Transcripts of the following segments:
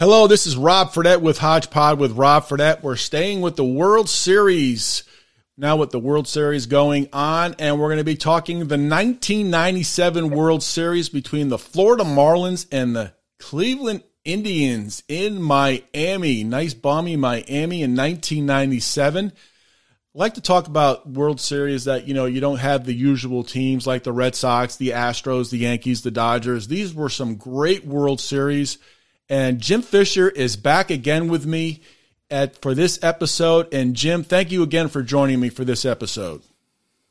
Hello, this is Rob Fredette with Hodgepod with Rob Fredette. We're staying with the World Series. Now with the World Series going on, and we're going to be talking the 1997 World Series between the Florida Marlins and the Cleveland Indians in Miami. Nice balmy Miami in 1997. I like to talk about World Series that, you know, you don't have the usual teams like the Red Sox, the Astros, the Yankees, the Dodgers. These were some great World Series and Jim Fischer is back again with me at for this episode. And Jim, thank you again for joining me for this episode.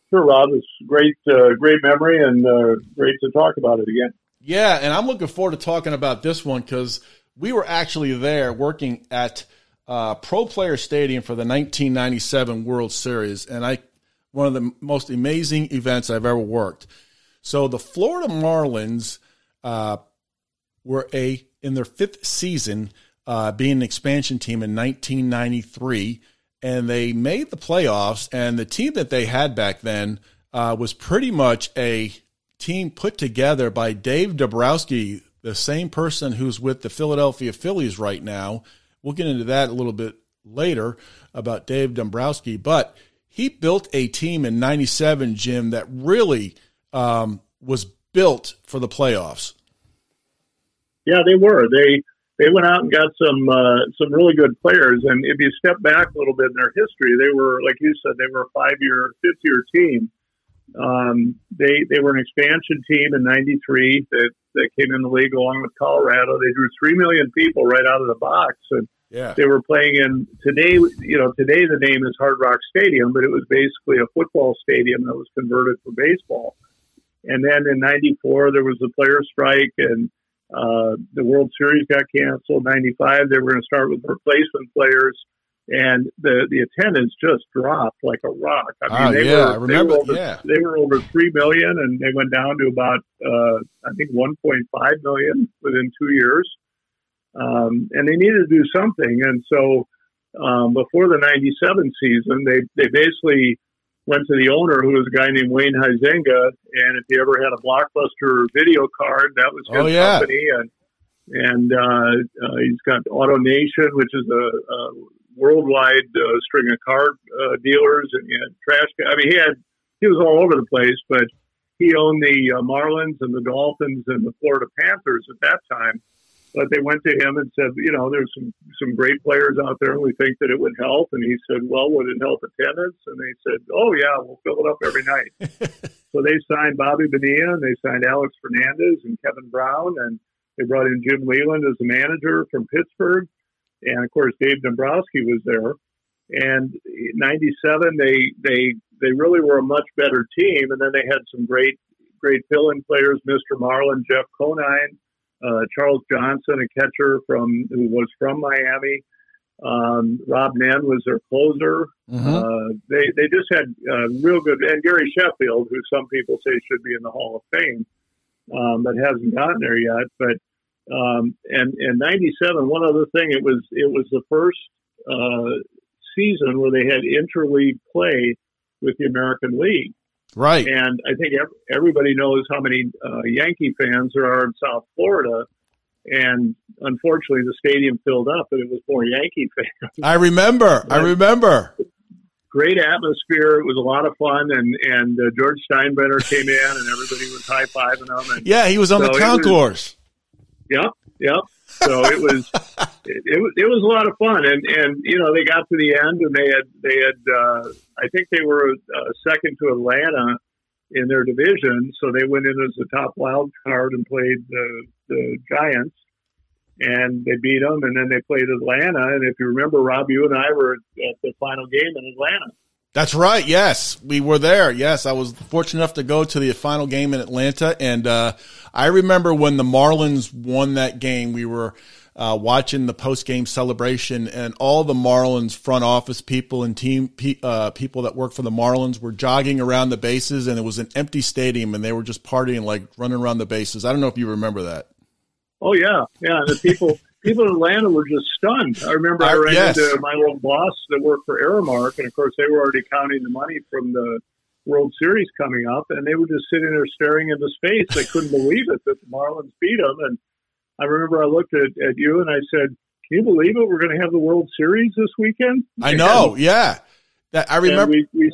Sure, Rob. It's great, uh, great memory, and uh, great to talk about it again. Yeah, and I'm looking forward to talking about this one because we were actually there working at uh, Pro Player Stadium for the 1997 World Series, and I one of the most amazing events I've ever worked. So the Florida Marlins uh, were a in their fifth season, uh, being an expansion team in 1993, and they made the playoffs. And the team that they had back then uh, was pretty much a team put together by Dave Dombrowski, the same person who's with the Philadelphia Phillies right now. We'll get into that a little bit later about Dave Dombrowski, but he built a team in 97, Jim, that really um, was built for the playoffs. Yeah, they were. They they went out and got some uh, some really good players. And if you step back a little bit in their history, they were like you said, they were a five year, fifth year team. Um, they they were an expansion team in '93 that that came in the league along with Colorado. They drew three million people right out of the box, and yeah. they were playing in today. You know, today the name is Hard Rock Stadium, but it was basically a football stadium that was converted for baseball. And then in '94 there was the player strike, and uh, the World Series got canceled. '95, they were going to start with replacement players, and the the attendance just dropped like a rock. I mean, ah, they yeah, were, I remember. They were, over, yeah. they were over three million, and they went down to about uh, I think 1.5 million within two years. Um, and they needed to do something, and so um, before the '97 season, they they basically went to the owner, who was a guy named Wayne Huizenga, and if he ever had a blockbuster video card, that was his oh, yeah. company, and and uh, uh, he's got AutoNation, which is a, a worldwide uh, string of car uh, dealers, and he had trash. I mean, he had he was all over the place, but he owned the uh, Marlins and the Dolphins and the Florida Panthers at that time. But they went to him and said, you know, there's some some great players out there, and we think that it would help. And he said, well, would it help attendance? And they said, oh yeah, we'll fill it up every night. so they signed Bobby Bonilla, and they signed Alex Fernandez and Kevin Brown, and they brought in Jim Leyland as the manager from Pittsburgh, and of course Dave Dombrowski was there. And '97, they they they really were a much better team, and then they had some great great fill-in players, Mr. Marlin, Jeff Conine uh, Charles Johnson, a catcher from who was from Miami. Um, Rob Nen was their closer. Mm-hmm. Uh, they they just had uh, real good, and Gary Sheffield, who some people say should be in the Hall of Fame, um, but hasn't gotten there yet. But um, and in '97, one other thing, it was it was the first uh, season where they had interleague play with the American League. Right. And I think everybody knows how many uh, Yankee fans there are in South Florida. And unfortunately, the stadium filled up, and it was more Yankee fans. I remember. I remember. Great atmosphere. It was a lot of fun, and and uh, George Steinbrenner came in, and everybody was high fiving him. And yeah, he was on so the concourse. Yep, yep. So it was it, it, was it was a lot of fun, and and you know they got to the end, and they had they had uh, I think they were uh, second to Atlanta in their division, so they went in as the top wild card and played the the Giants, and they beat them, and then they played Atlanta, and if you remember, Rob, you and I were at the final game in Atlanta. That's right. Yes, we were there. Yes, I was fortunate enough to go to the final game in Atlanta, and uh, I remember when the Marlins won that game. We were uh, watching the post game celebration, and all the Marlins front office people and team uh, people that work for the Marlins were jogging around the bases, and it was an empty stadium, and they were just partying, like running around the bases. I don't know if you remember that. Oh yeah, yeah. The people people in Atlanta were just stunned. I remember I ran yes. into my old boss that worked for Aramark, and of course they were already counting the money from the World Series coming up, and they were just sitting there staring into space. They couldn't believe it that the Marlins beat them, and I remember I looked at, at you and I said, "Can you believe it? We're going to have the World Series this weekend." I know. And, yeah, that I remember. we we,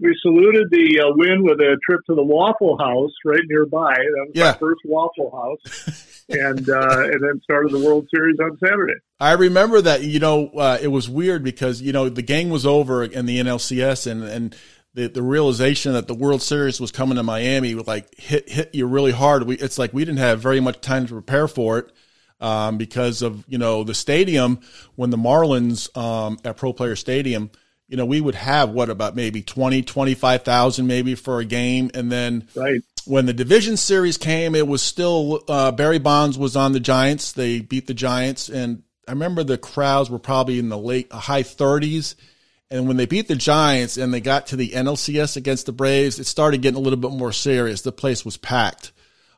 we saluted the uh, win with a trip to the Waffle House right nearby. That was Yeah. my first Waffle House, and uh, and then started the World Series on Saturday. I remember that. You know, uh, it was weird because you know the game was over in the NLCS, and and the the realization that the World Series was coming to Miami like hit hit you really hard. We it's like we didn't have very much time to prepare for it. Um, because of you know the stadium when the Marlins um, at Pro Player Stadium, you know we would have what about maybe 20, 25,000 maybe for a game, and then Right. when the division series came, it was still uh, Barry Bonds was on the Giants. They beat the Giants, and I remember the crowds were probably in the late high 30s. And when they beat the Giants and they got to the NLCS against the Braves, it started getting a little bit more serious. The place was packed.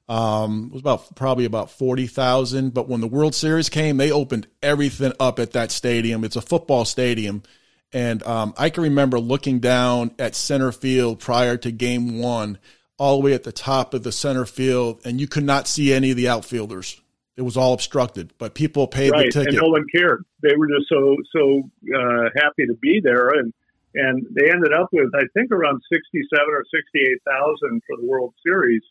Um, it was about probably about forty thousand. But when the World Series came, they opened everything up at that stadium. It's a football stadium, and um, I can remember looking down at center field prior to Game One, all the way at the top of the center field, and you could not see any of the outfielders. It was all obstructed, but people paid right, the and ticket. no one cared. They were just so so uh, happy to be there, and and they ended up with I think around sixty seven or sixty eight thousand for the World Series,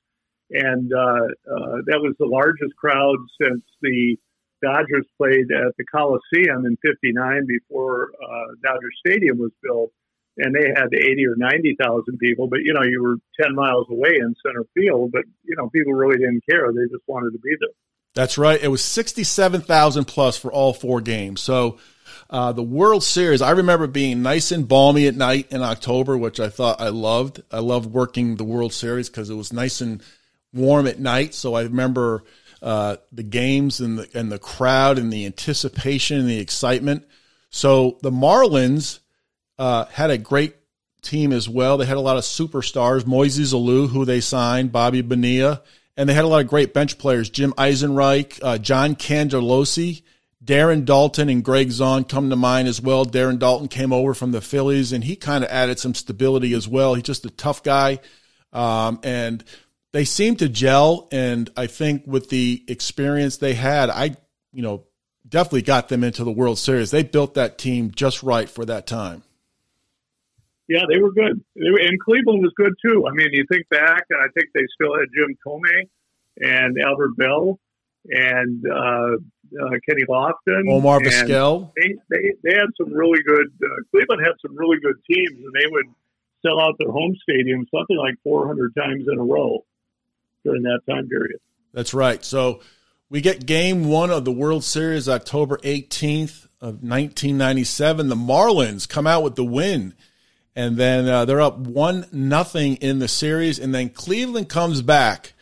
and uh, uh, that was the largest crowd since the Dodgers played at the Coliseum in '59 before uh, Dodger Stadium was built, and they had eighty or ninety thousand people. But you know, you were ten miles away in center field, but you know, people really didn't care. They just wanted to be there. That's right. It was 67,000 plus for all four games. So uh, the World Series, I remember being nice and balmy at night in October, which I thought I loved. I loved working the World Series because it was nice and warm at night. So I remember uh, the games and the, and the crowd and the anticipation and the excitement. So the Marlins uh, had a great team as well. They had a lot of superstars, Moises Alou, who they signed, Bobby Bonilla, and they had a lot of great bench players, Jim Eisenreich, uh, John Cangelosi, Darren Daulton, and Gregg Zaun come to mind as well. Darren Daulton came over from the Phillies, and he kind of added some stability as well. He's just a tough guy, um, and they seem to gel. And I think with the experience they had, I, you know, definitely got them into the World Series. They built that team just right for that time. Yeah, they were good. They were, and Cleveland was good too. I mean, you think back, and I think they still had Jim Thome and Albert Belle and uh, uh, Kenny Lofton, Omar Vizquel. They, they they had some really good. Uh, Cleveland had some really good teams, and they would sell out their home stadium something like 400 times in a row during that time period. That's right. So we get game one of the World Series October 18th of 1997. The Marlins come out with the win. And then uh, they're up one nothing in the series, and then Cleveland comes back.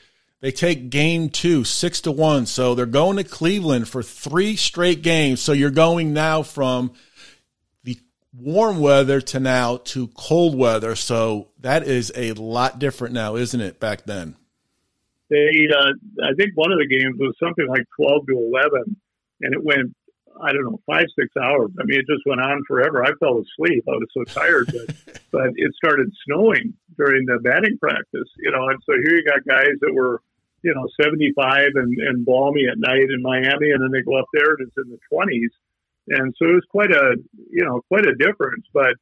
They take game two, six to one. So they're going to Cleveland for three straight games. So you're going now from the warm weather to now to cold weather. So that is a lot different now, isn't it? Back then. They, uh, I think one of the games was something like 12 to 11, and it went, I don't know, five, six hours. I mean, it just went on forever. I fell asleep. I was so tired, but, but it started snowing during the batting practice, you know, and so here you got guys that were, you know, 75 and, and balmy at night in Miami, and then they go up there and it's in the 20s. And so it was quite a, you know, quite a difference, but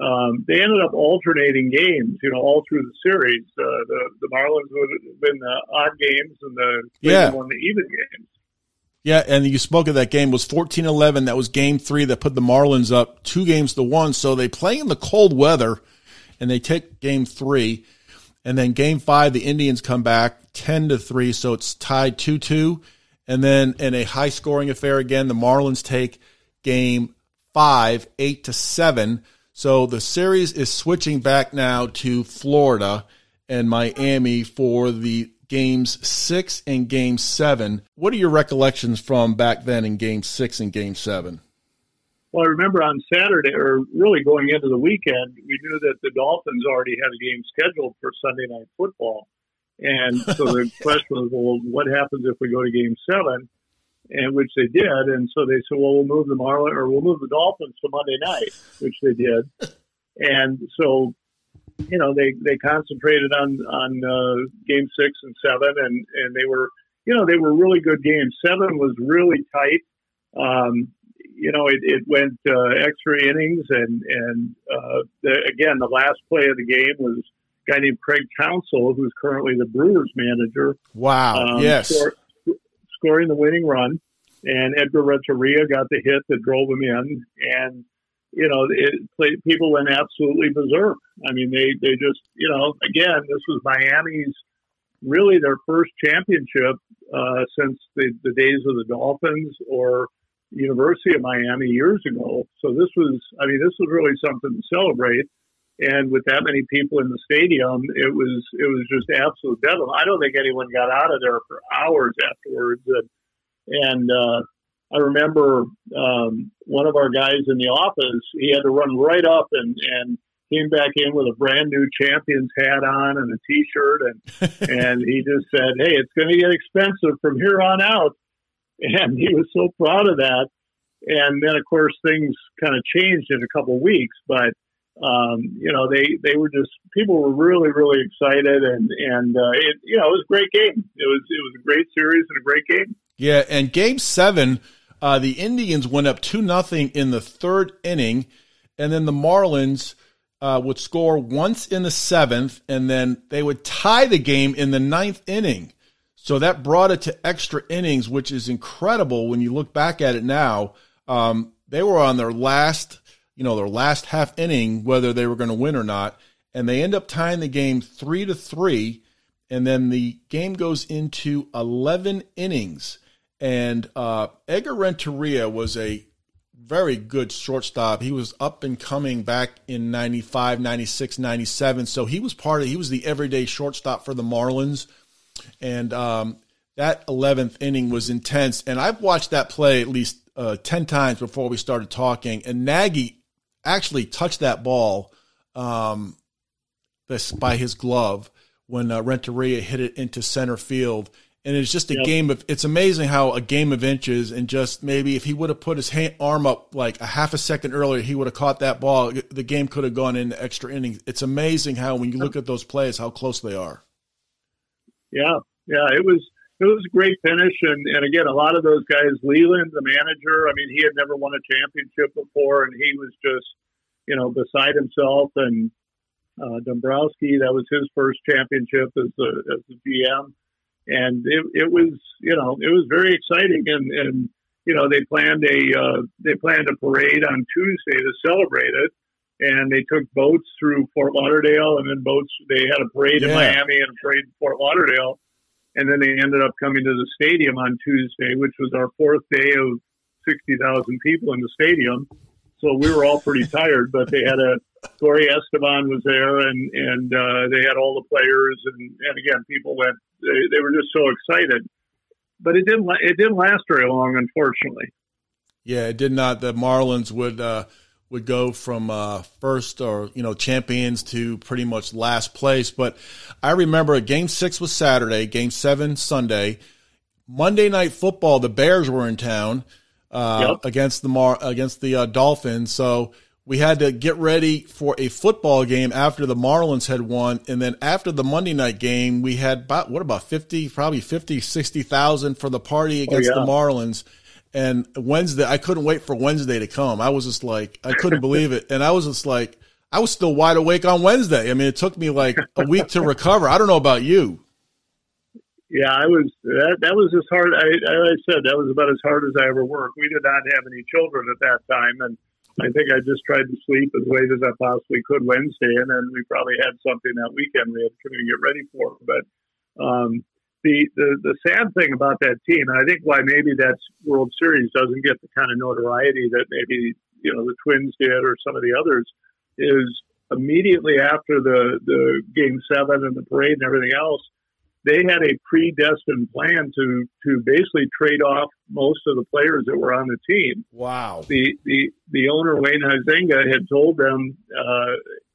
um, they ended up alternating games, you know, all through the series. Uh, the the Marlins would win the odd games, and the Yeah. Won the even games. Yeah, and you spoke of that game It was 14-11. That was game three that put the Marlins up two games to one. So they play in the cold weather, and they take game three, and then game five the Indians come back ten to three, so it's tied two two, and then in a high scoring affair again, the Marlins take game five eight to seven. So the series is switching back now to Florida and Miami for the games six and game seven. What are your recollections from back then in game six and game seven? Well, I remember on Saturday, or really going into the weekend, we knew that the Dolphins already had a game scheduled for Sunday Night Football, and so the question was, well, what happens if we go to Game Seven? And which they did, and so they said, well, we'll move the Marlins or we'll move the Dolphins to Monday night, which they did, and so you know they they concentrated on on uh, game six and seven and and they were you know, they were really good games. Seven was really tight. Um, you know, it, it went uh, extra innings, and and uh, the, again, the last play of the game was a guy named Craig Counsell, who's currently the Brewers manager. Wow! Um, yes, score, scoring the winning run, and Edgar Renteria got the hit that drove him in, and you know, it, people went absolutely berserk. I mean, they they just, you know, again, this was Miami's really their first championship uh, since the, the days of the Dolphins or University of Miami years ago. So this was, I mean, this was really something to celebrate. And with that many people in the stadium, it was it was just absolute bedlam. I don't think anyone got out of there for hours afterwards. And, and uh, I remember um, one of our guys in the office. He had to run right up and and came back in with a brand new champions hat on and a t-shirt and and he just said hey it's going to get expensive from here on out and he was so proud of that. And then, of course, things kind of changed in a couple of weeks, but um, you know, they they were just people were really really excited, and and uh, it you know it was a great game. It was it was a great series and a great game. Yeah, and Game Seven, uh, the Indians went up two nothing in the third inning, and then the Marlins. Uh, would score once in the seventh, and then they would tie the game in the ninth inning. So that brought it to extra innings, which is incredible when you look back at it now. Um, they were on their last, you know, their last half inning, whether they were going to win or not, and they end up tying the game three to three, and then the game goes into eleven innings. And uh, Edgar Renteria was a very good shortstop. He was up and coming back in 95, 96, 97. So he was part of, he was the everyday shortstop for the Marlins and um, that 11th inning was intense. And I've watched that play at least uh, 10 times before we started talking. And Nagy actually touched that ball um, this, by his glove when uh, Renteria hit it into center field. And it's just a yep. game of, it's amazing how a game of inches and just maybe if he would have put his hand, arm up like a half a second earlier, he would have caught that ball. The game could have gone into extra innings. It's amazing how, when you look at those plays, how close they are. Yeah, yeah, it was it was a great finish, and and again, a lot of those guys, Leyland, the manager, I mean, he had never won a championship before, and he was just you know beside himself, and uh, Dombrowski, that was his first championship as the as the GM, and it it was you know it was very exciting, and and you know they planned a uh, they planned a parade on Tuesday to celebrate it. And they took boats through Fort Lauderdale, and then boats. They had a parade yeah. in Miami and a parade in Fort Lauderdale, and then they ended up coming to the stadium on Tuesday, which was our fourth day of sixty thousand people in the stadium. So we were all pretty tired, but they had a Corey Esteban was there, and and uh, they had all the players, and and again, people went. They, they were just so excited, but it didn't. It didn't last very long, unfortunately. Yeah, it did not. The Marlins would. Uh would go from uh, first or you know champions to pretty much last place. But I remember Game Six was Saturday, Game Seven Sunday, Monday Night Football. The Bears were in town uh, yep. against the Mar- against the uh, Dolphins, so we had to get ready for a football game after the Marlins had won. And then after the Monday night game, we had about, what about 50, probably 50, 60,000 for the party oh, against oh, yeah. the Marlins. And Wednesday, I couldn't wait for Wednesday to come. I was just like, I couldn't believe it. And I was just like, I was still wide awake on Wednesday. I mean, it took me like a week to recover. I don't know about you. Yeah, I was. That, that was as hard. I, I said that was about as hard as I ever worked. We did not have any children at that time, and I think I just tried to sleep as late as I possibly could Wednesday, and then we probably had something that weekend we had to get ready for. But um, the, the, the sad thing about that team, and I think why maybe that World Series doesn't get the kind of notoriety that maybe you know the Twins did or some of the others, is immediately after the the Game Seven and the parade and everything else, they had a predestined plan to to basically trade off most of the players that were on the team. Wow. The the the owner Wayne Huizenga had told them, uh,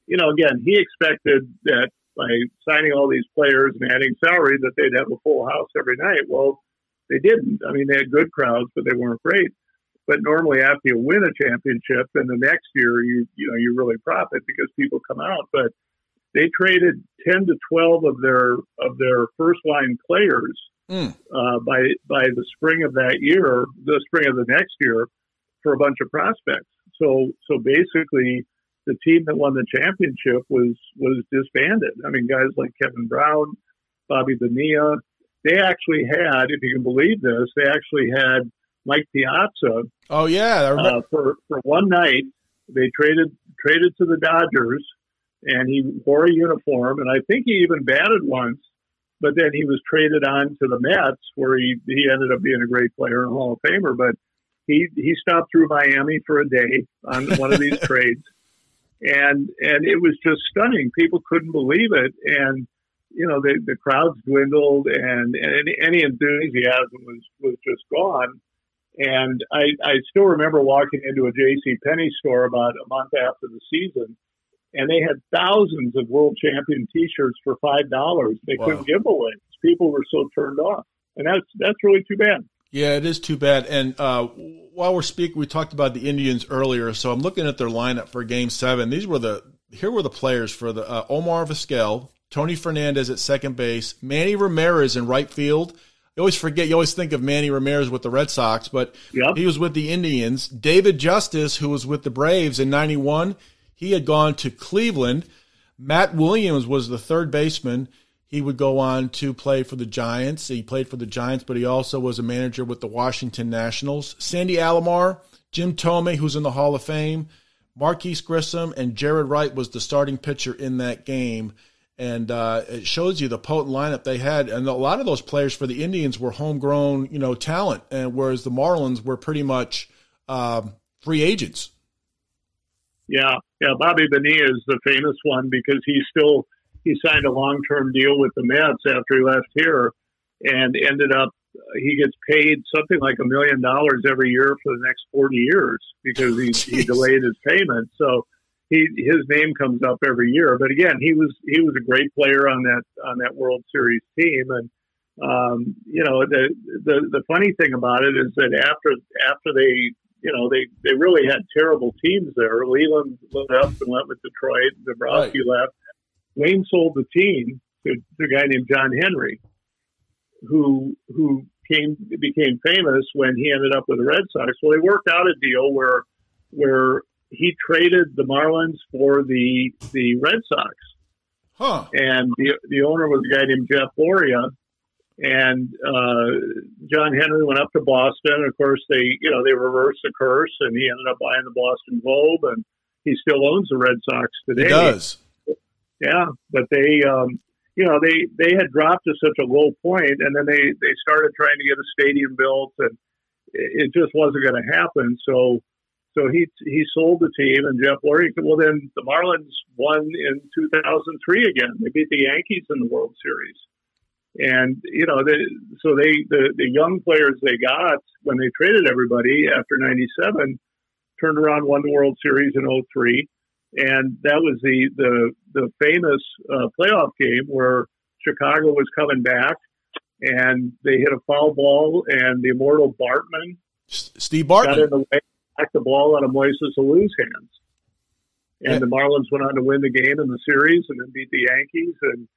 you know, again he expected that by signing all these players and adding salary that they'd have a full house every night. Well, they didn't. I mean, they had good crowds, but they weren't great. But normally, after you win a championship, and the next year you you know you really profit because people come out. But they traded ten to twelve of their of their first line players mm. uh, by by the spring of that year, the spring of the next year, for a bunch of prospects. So so basically, the team that won the championship was was disbanded. I mean, guys like Kevin Brown, Bobby Bonilla, they actually had, if you can believe this, they actually had Mike Piazza. Oh yeah, uh, for for one night they traded traded to the Dodgers, and he wore a uniform, and I think he even batted once. But then he was traded on to the Mets, where he he ended up being a great player and Hall of Famer. But he he stopped through Miami for a day on one of these trades, and and it was just stunning. People couldn't believe it, and you know the the crowds dwindled, and, and any, any enthusiasm was was just gone. And I I still remember walking into a J.C. Penney store about a month after the season, and they had thousands of world champion T-shirts for five dollars. They wow. couldn't give away. People were so turned off, and that's that's really too bad. Yeah, it is too bad. And uh, while we're speaking, we talked about the Indians earlier. So I'm looking at their lineup for Game Seven. These were the here were the players for the uh, Omar Vizquel, Tony Fernandez at second base, Manny Ramirez in right field. You always forget. You always think of Manny Ramirez with the Red Sox, but yep. he was with the Indians. David Justice, who was with the Braves in '91, he had gone to Cleveland. Matt Williams was the third baseman. He would go on to play for the Giants. He played for the Giants, but he also was a manager with the Washington Nationals. Sandy Alomar, Jim Thome, who's in the Hall of Fame, Marquis Grissom, and Jaret Wright was the starting pitcher in that game. And uh, it shows you the potent lineup they had. And a lot of those players for the Indians were homegrown, you know, talent, and whereas the Marlins were pretty much um, free agents. Yeah, yeah. Bobby Bonilla is the famous one because he's still – he signed a long term deal with the Mets after he left here, and ended up he gets paid something like a million dollars every year for the next forty years because he, he delayed his payment. So he his name comes up every year. But again, he was he was a great player on that on that World Series team, and um, you know the the the funny thing about it is that after after they you know they they really had terrible teams there. Leyland left and went with Detroit. Dombrowski right. left. Wayne sold the team to, to a guy named John Henry, who who came became famous when he ended up with the Red Sox. Well, they worked out a deal where where he traded the Marlins for the the Red Sox. Huh. And the the owner was a guy named Jeff Loria, and uh, John Henry went up to Boston. Of course, they you know they reversed the curse, and he ended up buying the Boston Globe, and he still owns the Red Sox today. He does. Yeah, but they, um, you know, they they had dropped to such a low point, and then they they started trying to get a stadium built, and it just wasn't going to happen. So, so he he sold the team, and Jeff Lurie. Well, then the Marlins won in 2003 again. They beat the Yankees in the World Series, and you know, they, so they the the young players they got when they traded everybody after '97 turned around, won the World Series in 03 and that was the the the famous uh, playoff game where Chicago was coming back, and they hit a foul ball, and the immortal Bartman, Steve Bartman, got in the way, knocked the ball out of Moises Alou's hands, and yeah. the Marlins went on to win the game in the series, and then beat the Yankees, and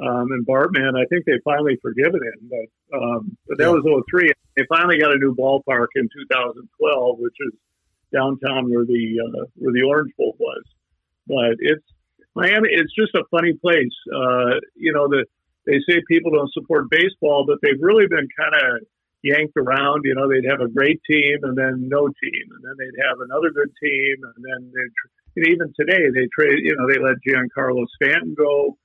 um, and Bartman, I think they finally forgiven him, but um, but that yeah. was 03. They finally got a new ballpark in 2012, which is downtown where the uh, where the Orange Bowl was. But it's Miami. It's just a funny place. Uh, you know, the they say people don't support baseball, but they've really been kind of yanked around. You know, they'd have a great team and then no team, and then they'd have another good team, and then they even today they trade. You know, they let Giancarlo Stanton go.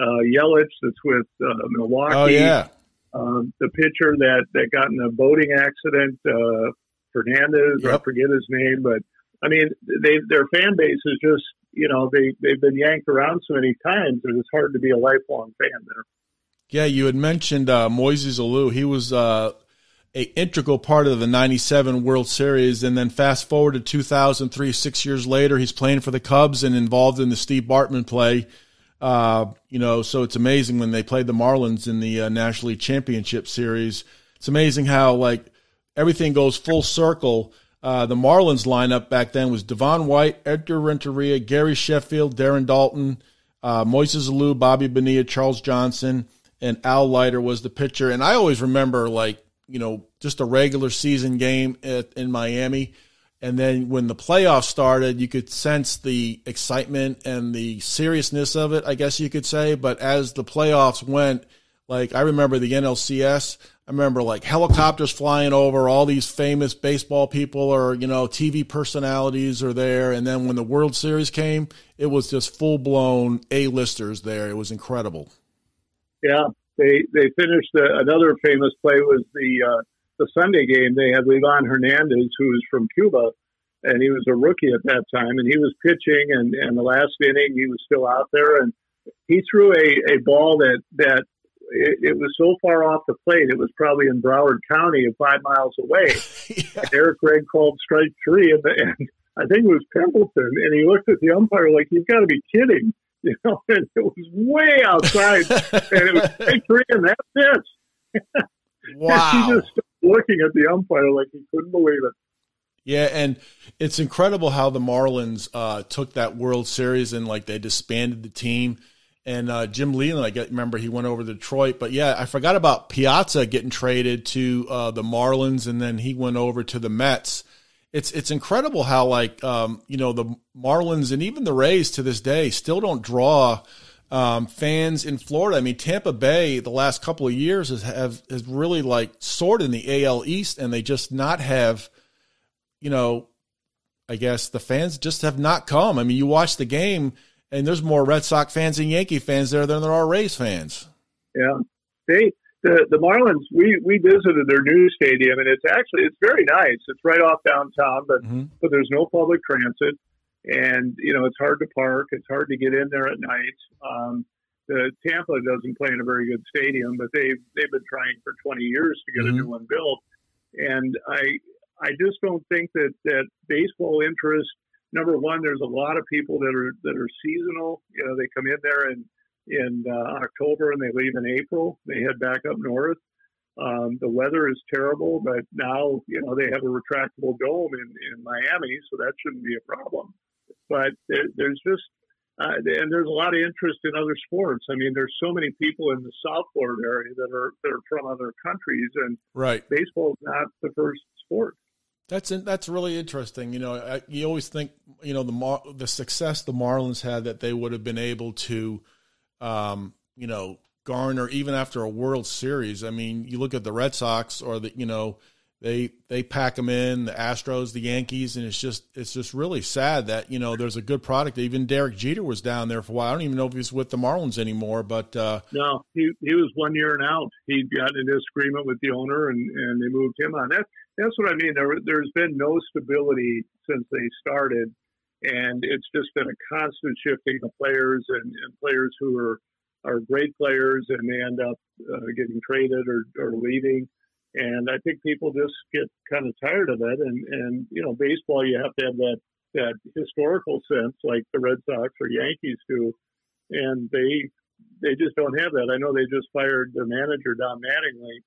Uh, Yelich, that's with uh, Milwaukee. Oh yeah. Um, the pitcher that that got in a boating accident, uh, Fernandez, yep. I forget his name, but I mean, they their fan base is just you know they they've been yanked around so many times that it's hard to be a lifelong fan there. Yeah, you had mentioned uh, Moises Alou. He was uh, a integral part of the '97 World Series, and then fast forward to 2003, six years later, he's playing for the Cubs and involved in the Steve Bartman play. Uh, you know, so it's amazing when they played the Marlins in the uh, National League Championship Series. It's amazing how like everything goes full circle uh, the Marlins lineup back then was Devon White, Edgar Renteria, Gary Sheffield, Darren Daulton, uh, Moises Alou, Bobby Bonilla, Charles Johnson, and Al Leiter was the pitcher. And I always remember like you know just a regular season game at, in Miami. And then when the playoffs started, you could sense the excitement and the seriousness of it, I guess you could say. But as the playoffs went, like I remember the NLCS, I remember like helicopters flying over, all these famous baseball people or, you know, TV personalities are there. And then when the World Series came, it was just full blown A-listers there. It was incredible. Yeah. They, they finished the, another famous play was the, uh, the Sunday game. They had Livan Hernandez, who was from Cuba, and he was a rookie at that time, and he was pitching. And, and the last inning, he was still out there, and he threw a, a ball that that it, it, was so far off the plate, it was probably in Broward County, five miles away. yeah. Eric Gregg called strike three, and, and I think it was Templeton, and he looked at the umpire like, "You've got to be kidding!" You know, and it was way outside, and it was strike three, and that's it. Wow! he just looking at the umpire like he couldn't believe it. Yeah, and it's incredible how the Marlins uh, took that World Series and like they disbanded the team. And uh, Jim Leyland, I get, remember he went over to Detroit, but yeah, I forgot about Piazza getting traded to uh, the Marlins, and then he went over to the Mets. It's it's incredible how like um, you know the Marlins and even the Rays to this day still don't draw um, fans in Florida. I mean, Tampa Bay the last couple of years has have has really like soared in the AL East, and they just not have, you know, I guess the fans just have not come. I mean, you watch the game, and there's more Red Sox fans and Yankee fans there than there are Rays fans. Yeah, they the the Marlins. We we visited their new stadium, and it's actually it's very nice. It's right off downtown, but mm-hmm. but there's no public transit and you know it's hard to park. It's hard to get in there at night. Um, the Tampa doesn't play in a very good stadium, but they've they've been trying for 20 years to get mm-hmm. a new one built. And I I just don't think that that baseball interest. Number one, there's a lot of people that are that are seasonal. You know, they come in there in in uh, October and they leave in April. They head back up north. Um, the weather is terrible, but now you know they have a retractable dome in, in Miami, so that shouldn't be a problem but there, there's just uh, and there's a lot of interest in other sports. I mean, there's so many people in the South Florida area that are that are from other countries, and right, baseball is not the first sport. That's in, that's really interesting. You know, I, you always think you know the Mar- the success the Marlins had that they would have been able to, um, you know, garner even after a World Series. I mean, you look at the Red Sox or the you know they they pack them in the Astros, the Yankees, and it's just it's just really sad that you know there's a good product. Even Derek Jeter was down there for a while. I don't even know if he's with the Marlins anymore, but uh, no, he he was one year and out. He got in disagreement with the owner, and and they moved him on. That that's what I mean. There there's been no stability since they started, and it's just been a constant shifting of players and, and players who are are great players, and they end up uh, getting traded or, or leaving and I think people just get kind of tired of it. And, and, you know, baseball, you have to have that, that historical sense like the Red Sox or Yankees do. And they, they just don't have that. I know they just fired their manager, Don Mattingly.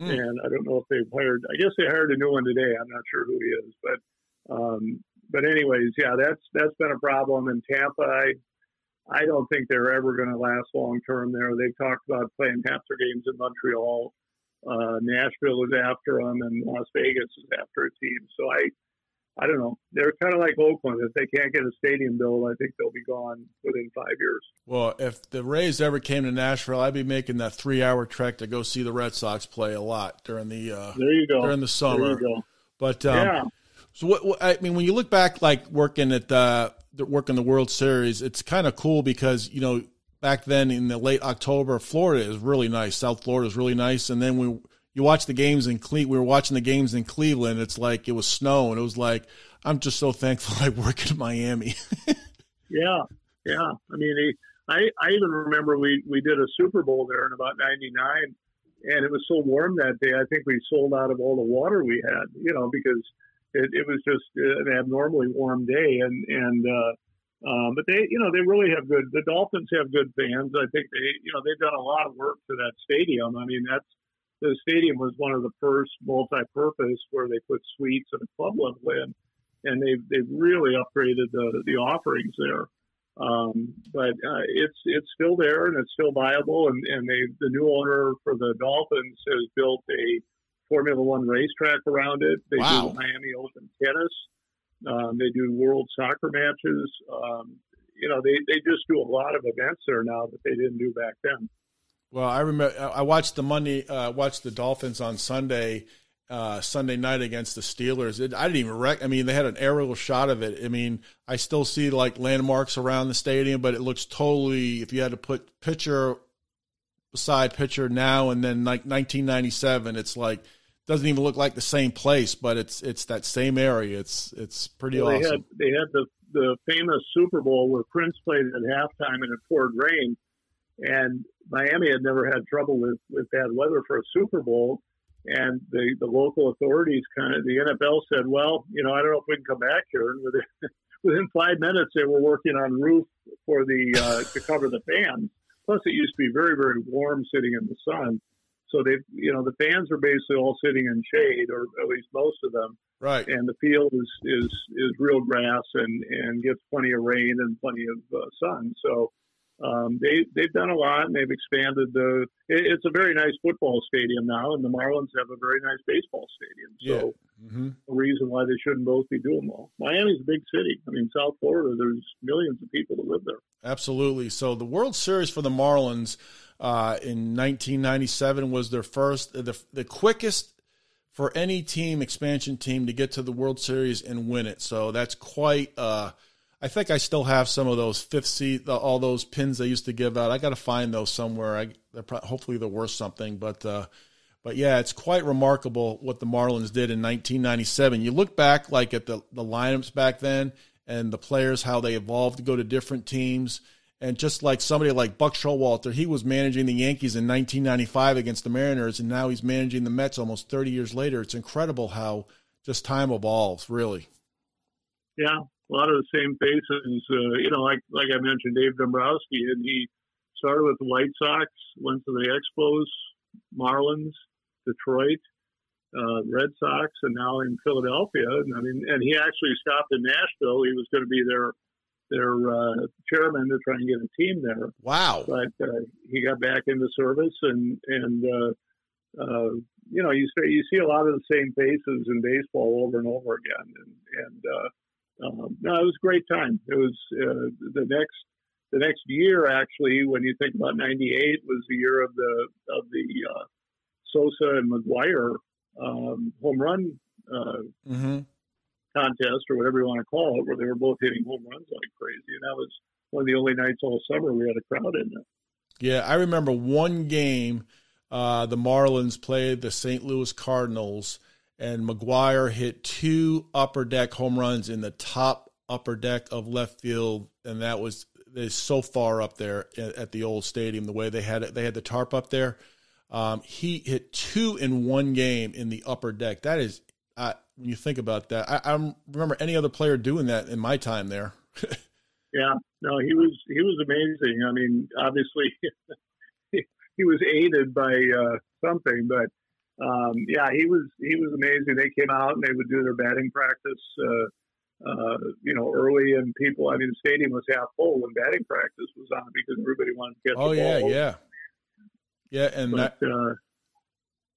Mm. And I don't know if they've hired, I guess they hired a new one today. I'm not sure who he is, but, um, but anyways, yeah, that's, that's been a problem in Tampa. I, I don't think they're ever going to last long term there. They've talked about playing half their games in Montreal uh, Nashville is after them, and Las Vegas is after a team. So I, I don't know. They're kind of like Oakland. If they can't get a stadium built, I think they'll be gone within five years. Well, if the Rays ever came to Nashville, I'd be making that three-hour trek to go see the Red Sox play a lot during the uh, there you go during the summer. There you go. But um, yeah. So what, what, I mean, when you look back, like working at the working the World Series, it's kind of cool because you know back then in the late October, Florida is really nice. South Florida is really nice. And then we you watch the games in Cle- we were watching the games in Cleveland. It's like it was snow, and it was like I'm just so thankful I work in Miami. yeah, yeah. I mean, I I even remember we we did a Super Bowl there in about '99, and it was so warm that day. I think we sold out of all the water we had. You know, because it, it was just an abnormally warm day, and and uh, um, but they, you know, they really have good. The Dolphins have good fans. I think they, you know, they've done a lot of work to that stadium. I mean, that's the stadium was one of the first multi-purpose where they put suites and a club level in, and they've they've really upgraded the the offerings there. Um, but uh, it's it's still there and it's still viable. And, and they the new owner for the Dolphins has built a Formula One racetrack around it. They wow. do the Miami Open tennis. Um, they do World Soccer matches. Um, you know, they, they just do a lot of events there now that they didn't do back then. Well, I remember I watched the Monday, uh, watched the Dolphins on Sunday, uh, Sunday night against the Steelers. It, I didn't even rec. I mean, they had an aerial shot of it. I mean, I still see like landmarks around the stadium, but it looks totally. If you had to put picture beside picture now and then like 1997, it's like doesn't even look like the same place, but it's it's that same area. It's it's pretty well, awesome. They had, they had the the famous Super Bowl where Prince played at halftime and it poured rain, and Miami had never had trouble with with bad weather for a Super Bowl. And the, the local authorities kind of the NFL said, well, you know, I don't know if we can come back here. And within, within five minutes, they were working on roof for the uh, to cover the fans. Plus, it used to be very very warm sitting in the sun. So they, you know, the fans are basically all sitting in shade, or at least most of them. Right. And the field is is is real grass and and gets plenty of rain and plenty of uh, sun. So um, they they've done a lot and they've expanded the. It, it's a very nice football stadium now, and the Marlins have a very nice baseball stadium. So yeah. mm-hmm. a reason why they shouldn't both be doing well. Miami's a big city. I mean, South Florida, there's millions of people that live there. Absolutely. So the World Series for the Marlins uh, in 1997 was their first, the the quickest for any team, expansion team, to get to the World Series and win it. So that's quite. Uh, I think I still have some of those fifth seat, all those pins they used to give out. I got to find those somewhere. I they're hopefully they're worth something, but uh, but yeah, it's quite remarkable what the Marlins did in 1997. You look back like at the the lineups back then and the players how they evolved to go to different teams. And just like somebody like Buck Showalter, he was managing the Yankees in 1995 against the Mariners, and now he's managing the Mets almost 30 years later. It's incredible how just time evolves, really. Yeah, a lot of the same faces. Uh, you know, like like I mentioned, Dave Dombrowski, and he started with the White Sox, went to the Expos, Marlins, Detroit, uh, Red Sox, and now in Philadelphia. And I mean, and he actually stopped in Nashville. He was going to be their their uh, chairman to try and get a team there. Wow! But uh, he got back into service, and and uh, uh, you know, you see you see a lot of the same faces in baseball over and over again, and and uh, um, no, it was a great time. It was uh, the next the next year actually. When you think about '98, was the year of the of the uh, Sosa and McGwire um, home run uh, mm-hmm. Contest or whatever you want to call it, where they were both hitting home runs like crazy, and that was one of the only nights all summer we had a crowd in there. Yeah, I remember one game. Uh, the Marlins played the St. Louis Cardinals and McGwire hit two upper deck home runs in the top upper deck of left field, and that was is so far up there at the old stadium. The way they had it, they had the tarp up there. Um, he hit two in one game in the upper deck. That is, uh, when you think about that, I, I don't remember any other player doing that in my time there. yeah, no, he was he was amazing. I mean, obviously, he was aided by uh, something, but um, yeah, he was he was amazing. They came out and they would do their batting practice, uh, uh, you know, early, and people. I mean, the stadium was half full when batting practice was on because everybody wanted to get. Oh the yeah, ball. yeah, yeah, and but, that uh,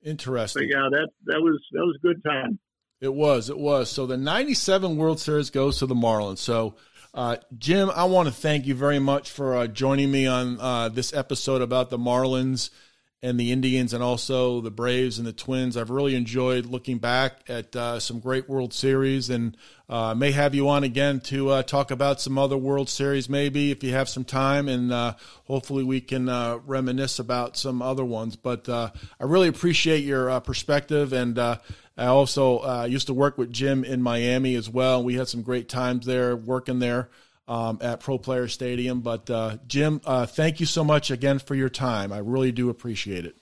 interesting. Yeah, that that was that was a good time. It was, it was. So the '97 World Series goes to the Marlins. So. Uh, Jim, I want to thank you very much for uh, joining me on uh, this episode about the Marlins and the Indians and also the Braves and the Twins. I've really enjoyed looking back at uh, some great World Series and uh, may have you on again to uh, talk about some other World Series maybe if you have some time and uh, hopefully we can uh, reminisce about some other ones. But uh, I really appreciate your perspective and I also used to work with Jim in Miami as well. We had some great times there working there um, at Pro Player Stadium. But uh, Jim, uh, thank you so much again for your time. I really do appreciate it.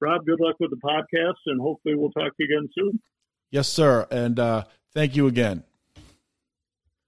Rob, good luck with the podcast, and hopefully we'll talk to you again soon. Yes, sir. And uh, thank you again.